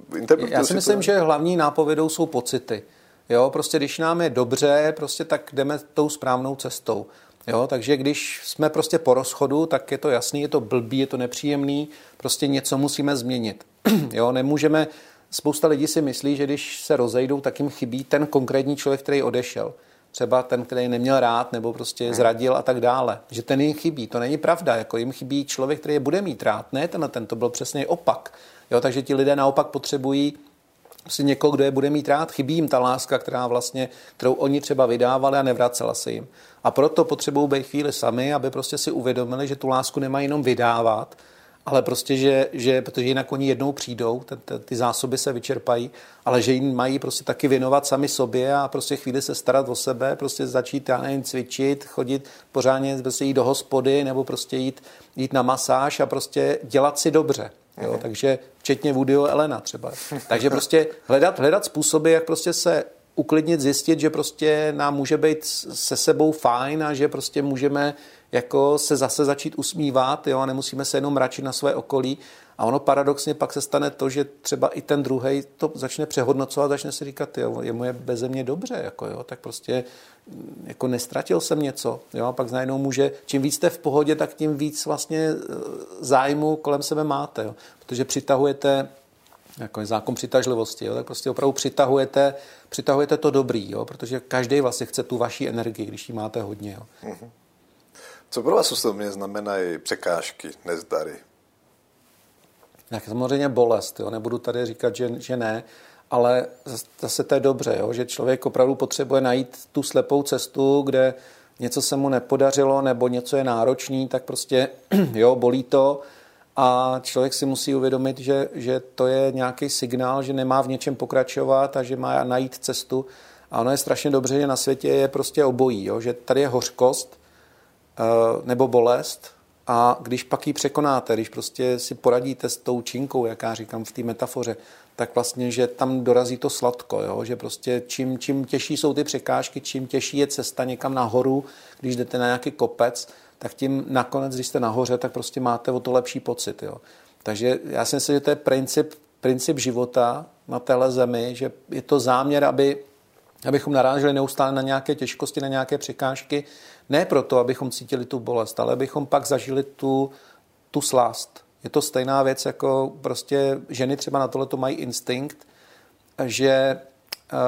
Já si myslím, to... že hlavní nápovědou jsou pocity. Jo, prostě když nám je dobře, prostě tak jdeme tou správnou cestou. Jo, takže když jsme prostě po rozchodu, tak je to jasný, je to blbý, je to nepříjemný, prostě něco musíme změnit. jo, nemůžeme, spousta lidí si myslí, že když se rozejdou, tak jim chybí ten konkrétní člověk, který odešel. Třeba ten, který neměl rád nebo prostě hmm. zradil a tak dále. Že ten jim chybí. To není pravda. Jako jim chybí člověk, který je bude mít rád. Ne ten, ten to byl přesně opak. Jo, takže ti lidé naopak potřebují si někoho, kdo je bude mít rád, chybí jim ta láska, která vlastně, kterou oni třeba vydávali a nevracela se jim. A proto potřebují být chvíli sami, aby prostě si uvědomili, že tu lásku nemají jenom vydávat, ale prostě, že, že protože jinak oni jednou přijdou, ty, ty zásoby se vyčerpají, ale že jim mají prostě taky věnovat sami sobě a prostě chvíli se starat o sebe, prostě začít, já nevím, cvičit, chodit pořádně, prostě jít do hospody nebo prostě jít, jít na masáž a prostě dělat si dobře. Jo, takže včetně Woodyho Elena třeba. Takže prostě hledat, hledat způsoby, jak prostě se uklidnit, zjistit, že prostě nám může být se sebou fajn a že prostě můžeme jako se zase začít usmívat jo, a nemusíme se jenom mračit na své okolí. A ono paradoxně pak se stane to, že třeba i ten druhý to začne přehodnocovat, začne si říkat, jo, je mu je beze mě dobře, jako jo, tak prostě jako nestratil jsem něco, jo, a pak najednou může, čím víc jste v pohodě, tak tím víc vlastně e, zájmu kolem sebe máte, jo, protože přitahujete jako je zákon přitažlivosti, jo, tak prostě opravdu přitahujete, přitahujete to dobrý, jo, protože každý vlastně chce tu vaší energii, když ji máte hodně. Jo. Mm-hmm. Co pro vás osobně znamenají překážky, nezdary? Tak samozřejmě bolest, jo. nebudu tady říkat, že, že ne, ale zase to je dobře, jo, že člověk opravdu potřebuje najít tu slepou cestu, kde něco se mu nepodařilo nebo něco je náročný, tak prostě jo, bolí to a člověk si musí uvědomit, že, že to je nějaký signál, že nemá v něčem pokračovat a že má najít cestu. A ono je strašně dobře, že na světě je prostě obojí, jo, že tady je hořkost nebo bolest a když pak ji překonáte, když prostě si poradíte s tou činkou, jak já říkám v té metafoře, tak vlastně, že tam dorazí to sladko, jo? že prostě čím, čím těžší jsou ty překážky, čím těžší je cesta někam nahoru, když jdete na nějaký kopec, tak tím nakonec, když jste nahoře, tak prostě máte o to lepší pocit. Jo? Takže já si myslím, že to je princip, princip života na téhle zemi, že je to záměr, aby, abychom naráželi neustále na nějaké těžkosti, na nějaké překážky, ne proto, abychom cítili tu bolest, ale abychom pak zažili tu, tu slást. Je to stejná věc, jako prostě ženy třeba na tohle to mají instinkt, že uh,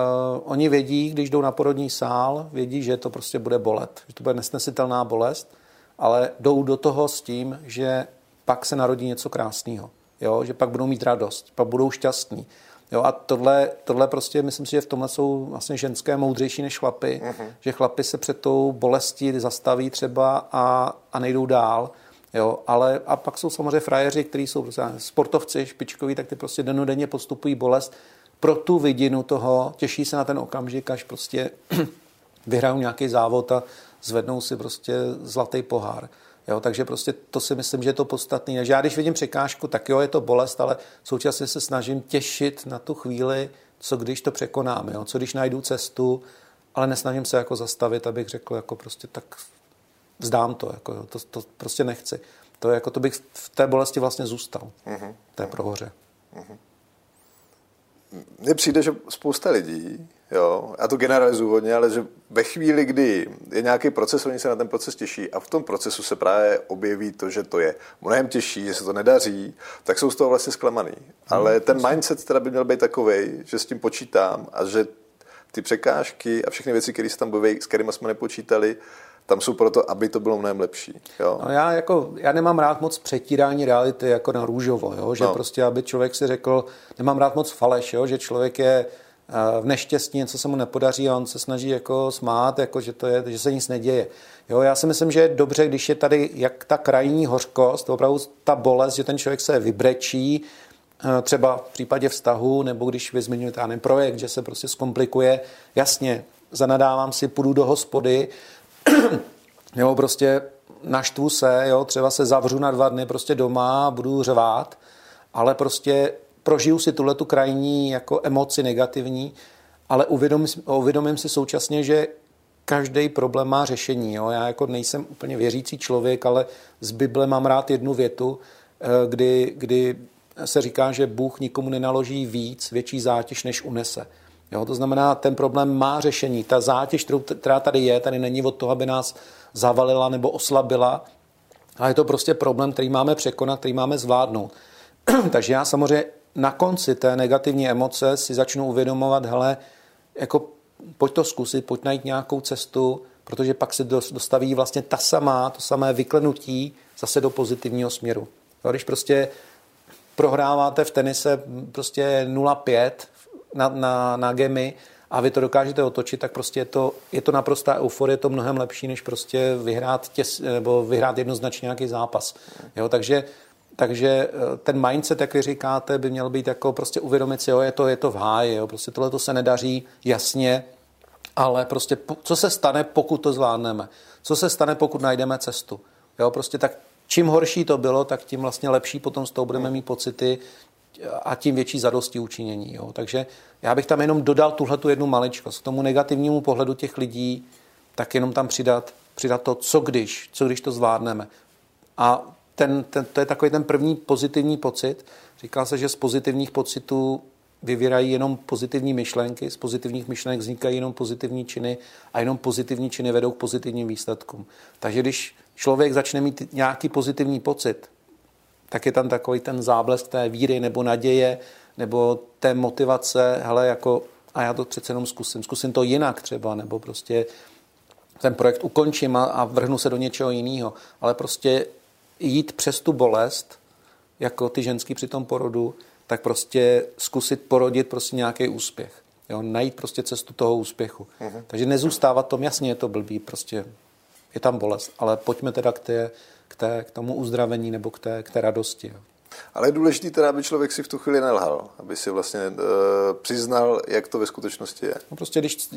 oni vědí, když jdou na porodní sál, vědí, že to prostě bude bolet, že to bude nesnesitelná bolest, ale jdou do toho s tím, že pak se narodí něco krásného, jo? že pak budou mít radost, pak budou šťastní. Jo, a tohle, tohle prostě, myslím si, že v tomhle jsou vlastně ženské moudřejší než chlapy, uh-huh. že chlapy se před tou bolestí zastaví třeba a, a nejdou dál. Jo, ale a pak jsou samozřejmě frajeři, kteří jsou prostě sportovci špičkoví, tak ty prostě denodenně postupují bolest pro tu vidinu toho, těší se na ten okamžik, až prostě vyhrajou nějaký závod a zvednou si prostě zlatý pohár. Jo, takže prostě to si myslím, že je to podstatné. Takže já když vidím překážku, tak jo, je to bolest, ale současně se snažím těšit na tu chvíli, co když to překonám, jo? co když najdu cestu, ale nesnažím se jako zastavit, abych řekl, jako prostě tak vzdám to, jako jo, to, to prostě nechci. To, jako, to bych v té bolesti vlastně zůstal, uh-huh. té prohoře. Uh-huh. Mně přijde, že spousta lidí Jo, já to generalizuju hodně, ale že ve chvíli, kdy je nějaký proces, oni se na ten proces těší a v tom procesu se právě objeví to, že to je mnohem těžší, že se to nedaří, tak jsou z toho vlastně zklamaný. Ale hmm, ten mindset teda by měl být takový, že s tím počítám a že ty překážky a všechny věci, které se tam objeví, s kterými jsme nepočítali, tam jsou proto, aby to bylo mnohem lepší. Jo? No já, jako, já nemám rád moc přetírání reality jako na růžovo, jo? že no. prostě, aby člověk si řekl, nemám rád moc faleš, jo? že člověk je v neštěstí něco se mu nepodaří a on se snaží jako smát, jako že, to je, že se nic neděje. Jo, já si myslím, že je dobře, když je tady jak ta krajní hořkost, opravdu ta bolest, že ten člověk se vybrečí, eh, třeba v případě vztahu, nebo když vy zmiňujete projekt, že se prostě zkomplikuje, jasně, zanadávám si, půjdu do hospody, nebo prostě naštvu se, jo, třeba se zavřu na dva dny prostě doma budu řvát, ale prostě prožiju si tuhle tu krajní jako emoci negativní, ale uvědomím, uvědomím si současně, že každý problém má řešení. Jo. Já jako nejsem úplně věřící člověk, ale z Bible mám rád jednu větu, eh, kdy, kdy se říká, že Bůh nikomu nenaloží víc, větší zátěž, než unese. Jo, to znamená, ten problém má řešení. Ta zátěž, která tady je, tady není od toho, aby nás zavalila nebo oslabila, ale je to prostě problém, který máme překonat, který máme zvládnout. Takže já samozřejmě na konci té negativní emoce si začnu uvědomovat, hele, jako pojď to zkusit, pojď najít nějakou cestu, protože pak se dostaví vlastně ta samá, to samé vyklenutí zase do pozitivního směru. Jo, když prostě prohráváte v tenise prostě 0-5 na, na, na gemy a vy to dokážete otočit, tak prostě je to, je to naprostá euforie, je to mnohem lepší, než prostě vyhrát, těs, nebo vyhrát jednoznačně nějaký zápas. Jo, takže takže eh, ten mindset, jak vy říkáte, by měl být jako prostě uvědomit si, jo, je to, je to v háji, jo, prostě tohle to se nedaří jasně, ale prostě co se stane, pokud to zvládneme? Co se stane, pokud najdeme cestu? Jo, prostě tak čím horší to bylo, tak tím vlastně lepší potom z toho budeme mít pocity a tím větší zadosti učinění. Jo. Takže já bych tam jenom dodal tuhle tu jednu maličkost. K tomu negativnímu pohledu těch lidí, tak jenom tam přidat, přidat to, co když, co když to zvládneme. A ten, ten, to je takový ten první pozitivní pocit. Říká se, že z pozitivních pocitů vyvírají jenom pozitivní myšlenky, z pozitivních myšlenek vznikají jenom pozitivní činy a jenom pozitivní činy vedou k pozitivním výsledkům. Takže když člověk začne mít nějaký pozitivní pocit, tak je tam takový ten záblesk té víry nebo naděje nebo té motivace, hele, jako a já to přece jenom zkusím, zkusím to jinak třeba, nebo prostě ten projekt ukončím a, a vrhnu se do něčeho jiného. Ale prostě jít přes tu bolest, jako ty ženský při tom porodu, tak prostě zkusit porodit prostě nějaký úspěch. Jo, najít prostě cestu toho úspěchu. Uh-huh. Takže nezůstávat tom, jasně je to blbý, prostě je tam bolest, ale pojďme teda k, té, k, té, k tomu uzdravení nebo k té, k té radosti. Jo. Ale je důležité teda, aby člověk si v tu chvíli nelhal, aby si vlastně uh, přiznal, jak to ve skutečnosti je. No prostě když,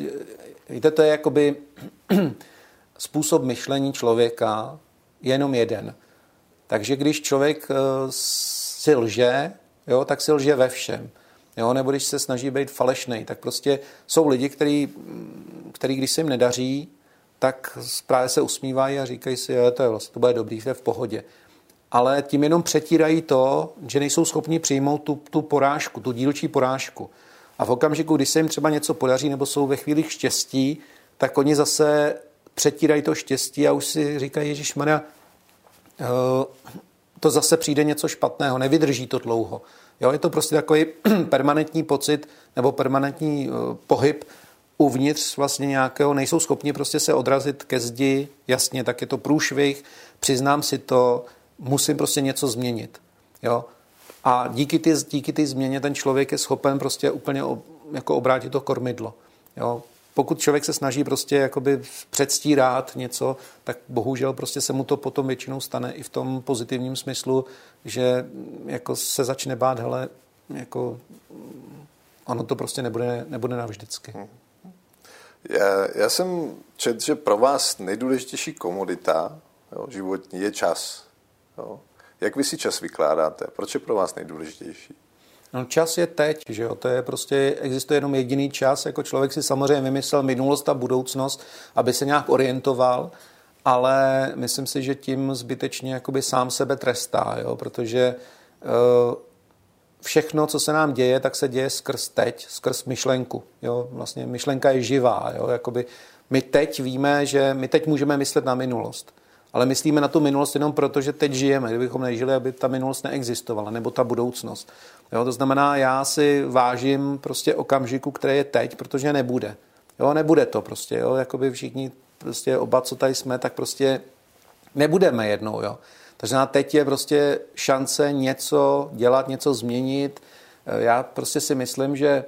víte, to je jakoby způsob myšlení člověka jenom jeden. Takže když člověk eh, si lže, jo, tak si lže ve všem. Jo, nebo když se snaží být falešný, tak prostě jsou lidi, který, který když se jim nedaří, tak právě se usmívají a říkají si, že to je vlastně, to bude dobrý, to je v pohodě. Ale tím jenom přetírají to, že nejsou schopni přijmout tu, tu porážku, tu dílčí porážku. A v okamžiku, když se jim třeba něco podaří nebo jsou ve chvíli štěstí, tak oni zase přetírají to štěstí a už si říkají, Ježíš Maria, to zase přijde něco špatného, nevydrží to dlouho. Jo, je to prostě takový permanentní pocit nebo permanentní eh, pohyb uvnitř vlastně nějakého, nejsou schopni prostě se odrazit ke zdi, jasně, tak je to průšvih, přiznám si to, musím prostě něco změnit. Jo? A díky ty, díky ty změně ten člověk je schopen prostě úplně jako obrátit to kormidlo. Jo? Pokud člověk se snaží prostě jakoby předstírat něco, tak bohužel prostě se mu to potom většinou stane i v tom pozitivním smyslu, že jako se začne bát, hele, jako ono to prostě nebude, nebude navždycky. Já, já jsem četl, že pro vás nejdůležitější komodita jo, životní je čas. Jo. Jak vy si čas vykládáte? Proč je pro vás nejdůležitější? No čas je teď, že jo, to je prostě, existuje jenom jediný čas, jako člověk si samozřejmě vymyslel minulost a budoucnost, aby se nějak orientoval, ale myslím si, že tím zbytečně jakoby sám sebe trestá, jo, protože uh, všechno, co se nám děje, tak se děje skrz teď, skrz myšlenku. Jo? Vlastně myšlenka je živá. Jo? Jakoby my teď víme, že my teď můžeme myslet na minulost ale myslíme na tu minulost jenom proto, že teď žijeme. Kdybychom nežili, aby ta minulost neexistovala, nebo ta budoucnost. Jo, to znamená, já si vážím prostě okamžiku, který je teď, protože nebude. Jo, nebude to prostě, jo, jakoby všichni prostě oba, co tady jsme, tak prostě nebudeme jednou, jo. Takže na teď je prostě šance něco dělat, něco změnit. Já prostě si myslím, že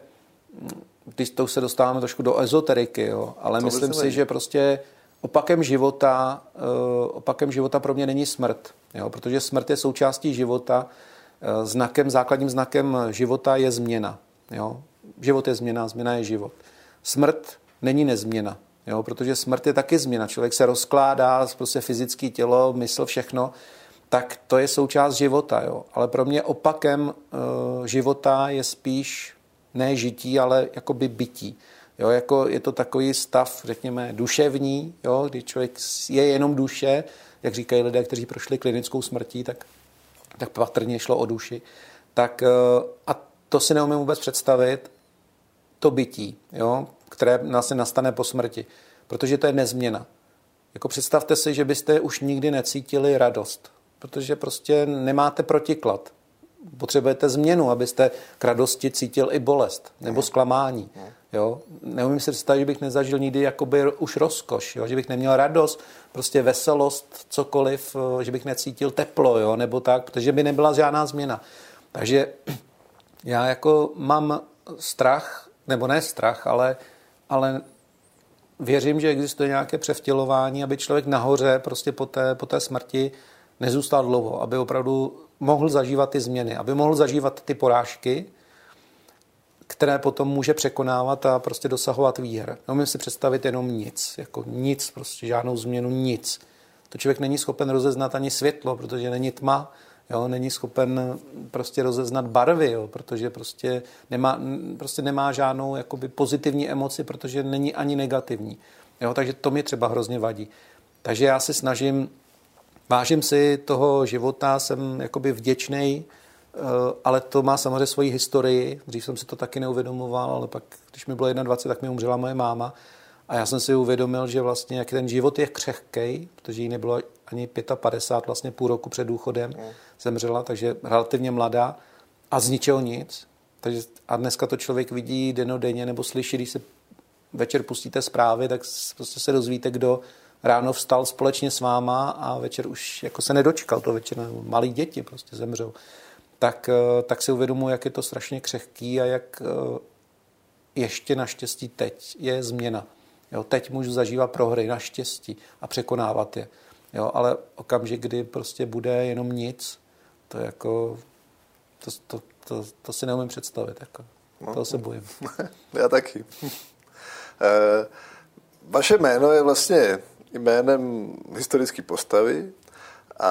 když to se dostáváme trošku do ezoteriky, jo, ale to myslím si, že prostě opakem života, uh, opakem života pro mě není smrt, jo, protože smrt je součástí života, uh, znakem, základním znakem života je změna. Jo. Život je změna, změna je život. Smrt není nezměna, jo, protože smrt je taky změna. Člověk se rozkládá, prostě fyzické tělo, mysl, všechno, tak to je součást života. Jo. Ale pro mě opakem uh, života je spíš ne žití, ale jakoby bytí. Jo, jako je to takový stav, řekněme, duševní, jo, kdy člověk je jenom duše, jak říkají lidé, kteří prošli klinickou smrtí, tak, tak patrně šlo o duši. Tak, eh, a to si neumím vůbec představit, to bytí, jo, které nás nastane po smrti, protože to je nezměna. Jako představte si, že byste už nikdy necítili radost, protože prostě nemáte protiklad potřebujete změnu, abyste k radosti cítil i bolest nebo zklamání. Jo? Neumím si představit, že bych nezažil nikdy jakoby už rozkoš, jo? že bych neměl radost, prostě veselost, cokoliv, eh, že bych necítil teplo, jo? nebo tak, protože by nebyla žádná změna. Takže já jako mám strach, nebo ne strach, ale, ale věřím, že existuje nějaké převtělování, aby člověk nahoře prostě po té, po té smrti nezůstal dlouho, aby opravdu mohl zažívat ty změny, aby mohl zažívat ty porážky, které potom může překonávat a prostě dosahovat výher. Neumím si představit jenom nic, jako nic, prostě žádnou změnu, nic. To člověk není schopen rozeznat ani světlo, protože není tma, jo, není schopen prostě rozeznat barvy, jo, protože prostě nemá, prostě nemá žádnou jakoby pozitivní emoci, protože není ani negativní. Jo, takže to mi třeba hrozně vadí. Takže já se snažím Vážím si toho života, jsem jakoby vděčný, eh, ale to má samozřejmě svoji historii. Dřív jsem si to taky neuvědomoval, ale pak, když mi bylo 21, tak mi umřela moje máma. A já jsem si uvědomil, že vlastně jak ten život je křehkej, protože jí nebylo ani 55, vlastně půl roku před důchodem mm. zemřela, takže relativně mladá a z ničeho nic. Takže, a dneska to člověk vidí denodenně nebo slyší, když se večer pustíte zprávy, tak prostě se dozvíte, kdo ráno vstal společně s váma a večer už jako se nedočkal to večer, malí děti prostě zemřou, tak, eh, tak si uvědomuji, jak je to strašně křehký a jak eh, ještě naštěstí teď je změna. Jo, teď můžu zažívat prohry naštěstí a překonávat je. Jo, ale okamžik, kdy prostě bude jenom nic, to jako, to, to, to, to si neumím představit. Jako. No. Toho se bojím. Já taky. E, vaše jméno je vlastně jménem historické postavy a,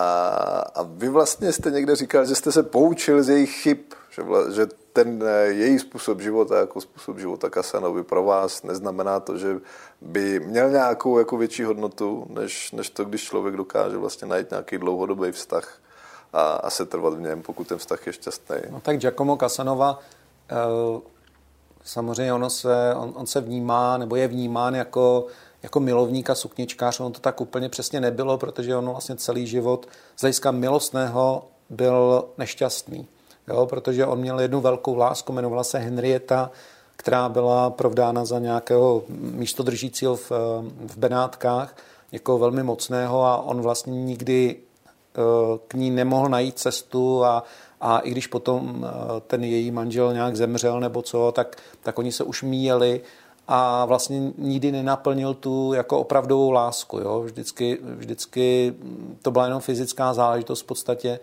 a vy vlastně jste někde říkal, že jste se poučil z jejich chyb, že, vla, že ten eh, její způsob života jako způsob života Kasanovi pro vás neznamená to, že by měl nějakou jako větší hodnotu, než, než to, když člověk dokáže vlastně najít nějaký dlouhodobý vztah a, a se trvat v něm, pokud ten vztah je šťastný. No tak Giacomo Casanova eh, samozřejmě ono se, on, on se vnímá, nebo je vnímán jako jako milovník a sukničkář, on to tak úplně přesně nebylo, protože on vlastně celý život z hlediska milostného byl nešťastný. Jo, protože on měl jednu velkou lásku, jmenovala se Henrieta, která byla provdána za nějakého místodržícího v, v Benátkách, někoho velmi mocného a on vlastně nikdy eh, k ní nemohl najít cestu a, a i když potom eh, ten její manžel nějak zemřel nebo co, tak, tak oni se už míjeli a vlastně nikdy nenaplnil tu jako opravdovou lásku. Jo? Vždycky, vždycky to byla jenom fyzická záležitost v podstatě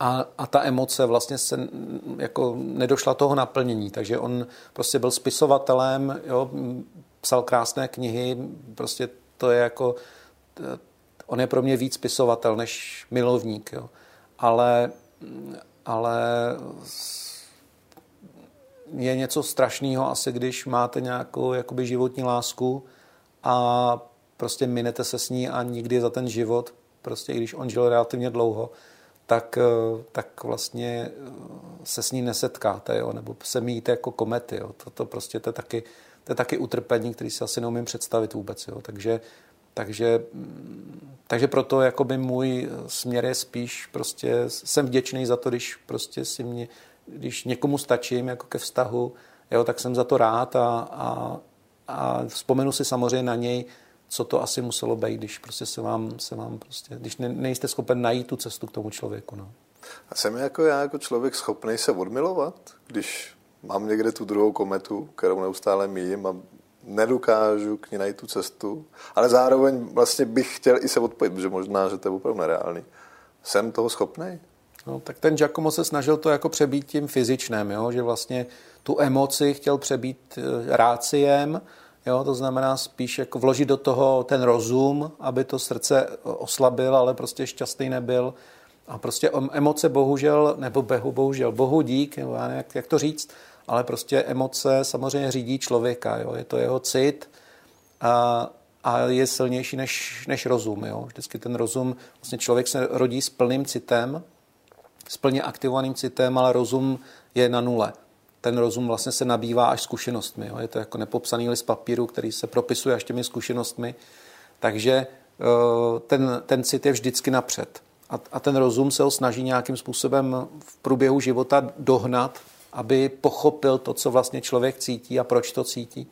a, a ta emoce vlastně se jako nedošla toho naplnění. Takže on prostě byl spisovatelem, jo? psal krásné knihy, prostě to je jako, on je pro mě víc spisovatel než milovník. Jo? Ale, ale je něco strašného asi, když máte nějakou jakoby životní lásku a prostě minete se s ní a nikdy za ten život, prostě i když on žil relativně dlouho, tak, eh, tak vlastně eh, se s ní nesetkáte, jo? nebo se míjíte jako komety. Jo? To, prostě to je, taky, to je taky utrpení, který si asi neumím představit vůbec. Jo? Takže, takže, mm, takže proto jakoby můj směr je spíš prostě jsem vděčný za to, když prostě si mě když někomu stačím jako ke vztahu, jo, tak jsem za to rád a, a, a vzpomenu si samozřejmě na něj, co to asi muselo být, když prostě se vám, se vám prostě, když ne, nejste schopen najít tu cestu k tomu člověku. No. A jsem jako já jako člověk schopný se odmilovat, když mám někde tu druhou kometu, kterou neustále míjím a nedokážu k ní najít tu cestu, ale zároveň vlastně bych chtěl i se odpojit, protože možná, že to je opravdu nereálný. Jsem toho schopný? No, tak ten Giacomo se snažil to jako přebít tím fyzičném, jo? že vlastně tu emoci chtěl přebít eh, ráciem, jo? to znamená spíš jako vložit do toho ten rozum, aby to srdce oslabil, ale prostě šťastný nebyl. A prostě emoce bohužel, nebo behu, bohužel, bohu dík, nebo jak, jak to říct, ale prostě emoce samozřejmě řídí člověka, jo? je to jeho cit a, a je silnější než, než rozum. Jo? Vždycky ten rozum, vlastně člověk se rodí s plným citem, s plně aktivovaným citem, ale rozum je na nule. Ten rozum vlastně se nabývá až zkušenostmi. Jo? Je to jako nepopsaný list papíru, který se propisuje až těmi zkušenostmi. Takže eh, ten, ten cit je vždycky napřed. A, a ten rozum se ho snaží nějakým způsobem v průběhu života dohnat, aby pochopil to, co vlastně člověk cítí a proč to cítí.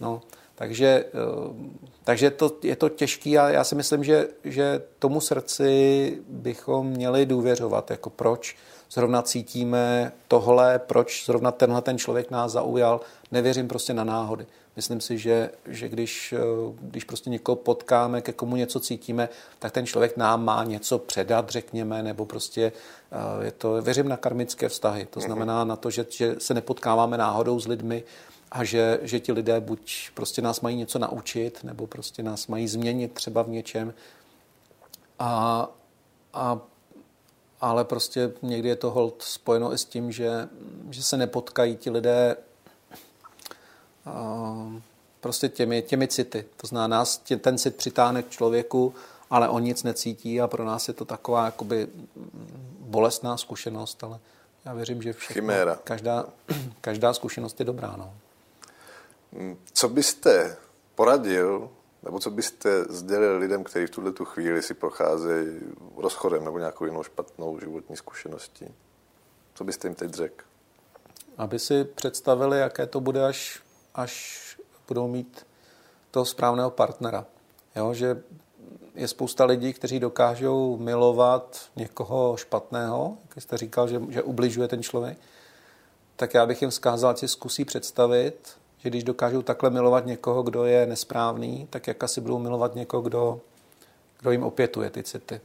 No, takže, eh, takže to, je to těžké a já si myslím, že, že tomu srdci bychom měli důvěřovat. Jako proč zrovna cítíme tohle, proč zrovna tenhle ten člověk nás zaujal. Nevěřím prostě na náhody. Myslím si, že, že když, eh, když prostě někoho potkáme, ke komu něco cítíme, tak ten člověk nám má něco předat, řekněme, nebo prostě eh, je to, věřím na karmické vztahy. To znamená na to, že, že se nepotkáváme náhodou s lidmi, a že, že ti lidé buď prostě nás mají něco naučit, nebo prostě nás mají změnit třeba v něčem. A, a, ale prostě někdy je to hold spojeno i s tím, že, že se nepotkají ti lidé a, prostě těmi, těmi city. To znamená, nás tě, ten cit přitáhne k člověku, ale on nic necítí a pro nás je to taková jakoby bolestná zkušenost, ale já věřím, že všechno, každá, každá zkušenost je dobrá. No. Co byste poradil, nebo co byste sdělil lidem, kteří v tuhle tu chvíli si procházejí rozchodem nebo nějakou jinou špatnou životní zkušeností? Co byste jim teď řekl? Aby si představili, jaké to bude, až, až budou mít toho správného partnera. Jo, že je spousta lidí, kteří dokážou milovat někoho špatného, jak jste říkal, že, že ubližuje ten člověk, tak já bych jim vzkázal, si zkusí představit, že když dokážou takhle milovat někoho, kdo je nesprávný, tak jak asi budou milovat někoho, kdo, kdo jim opětuje ty city.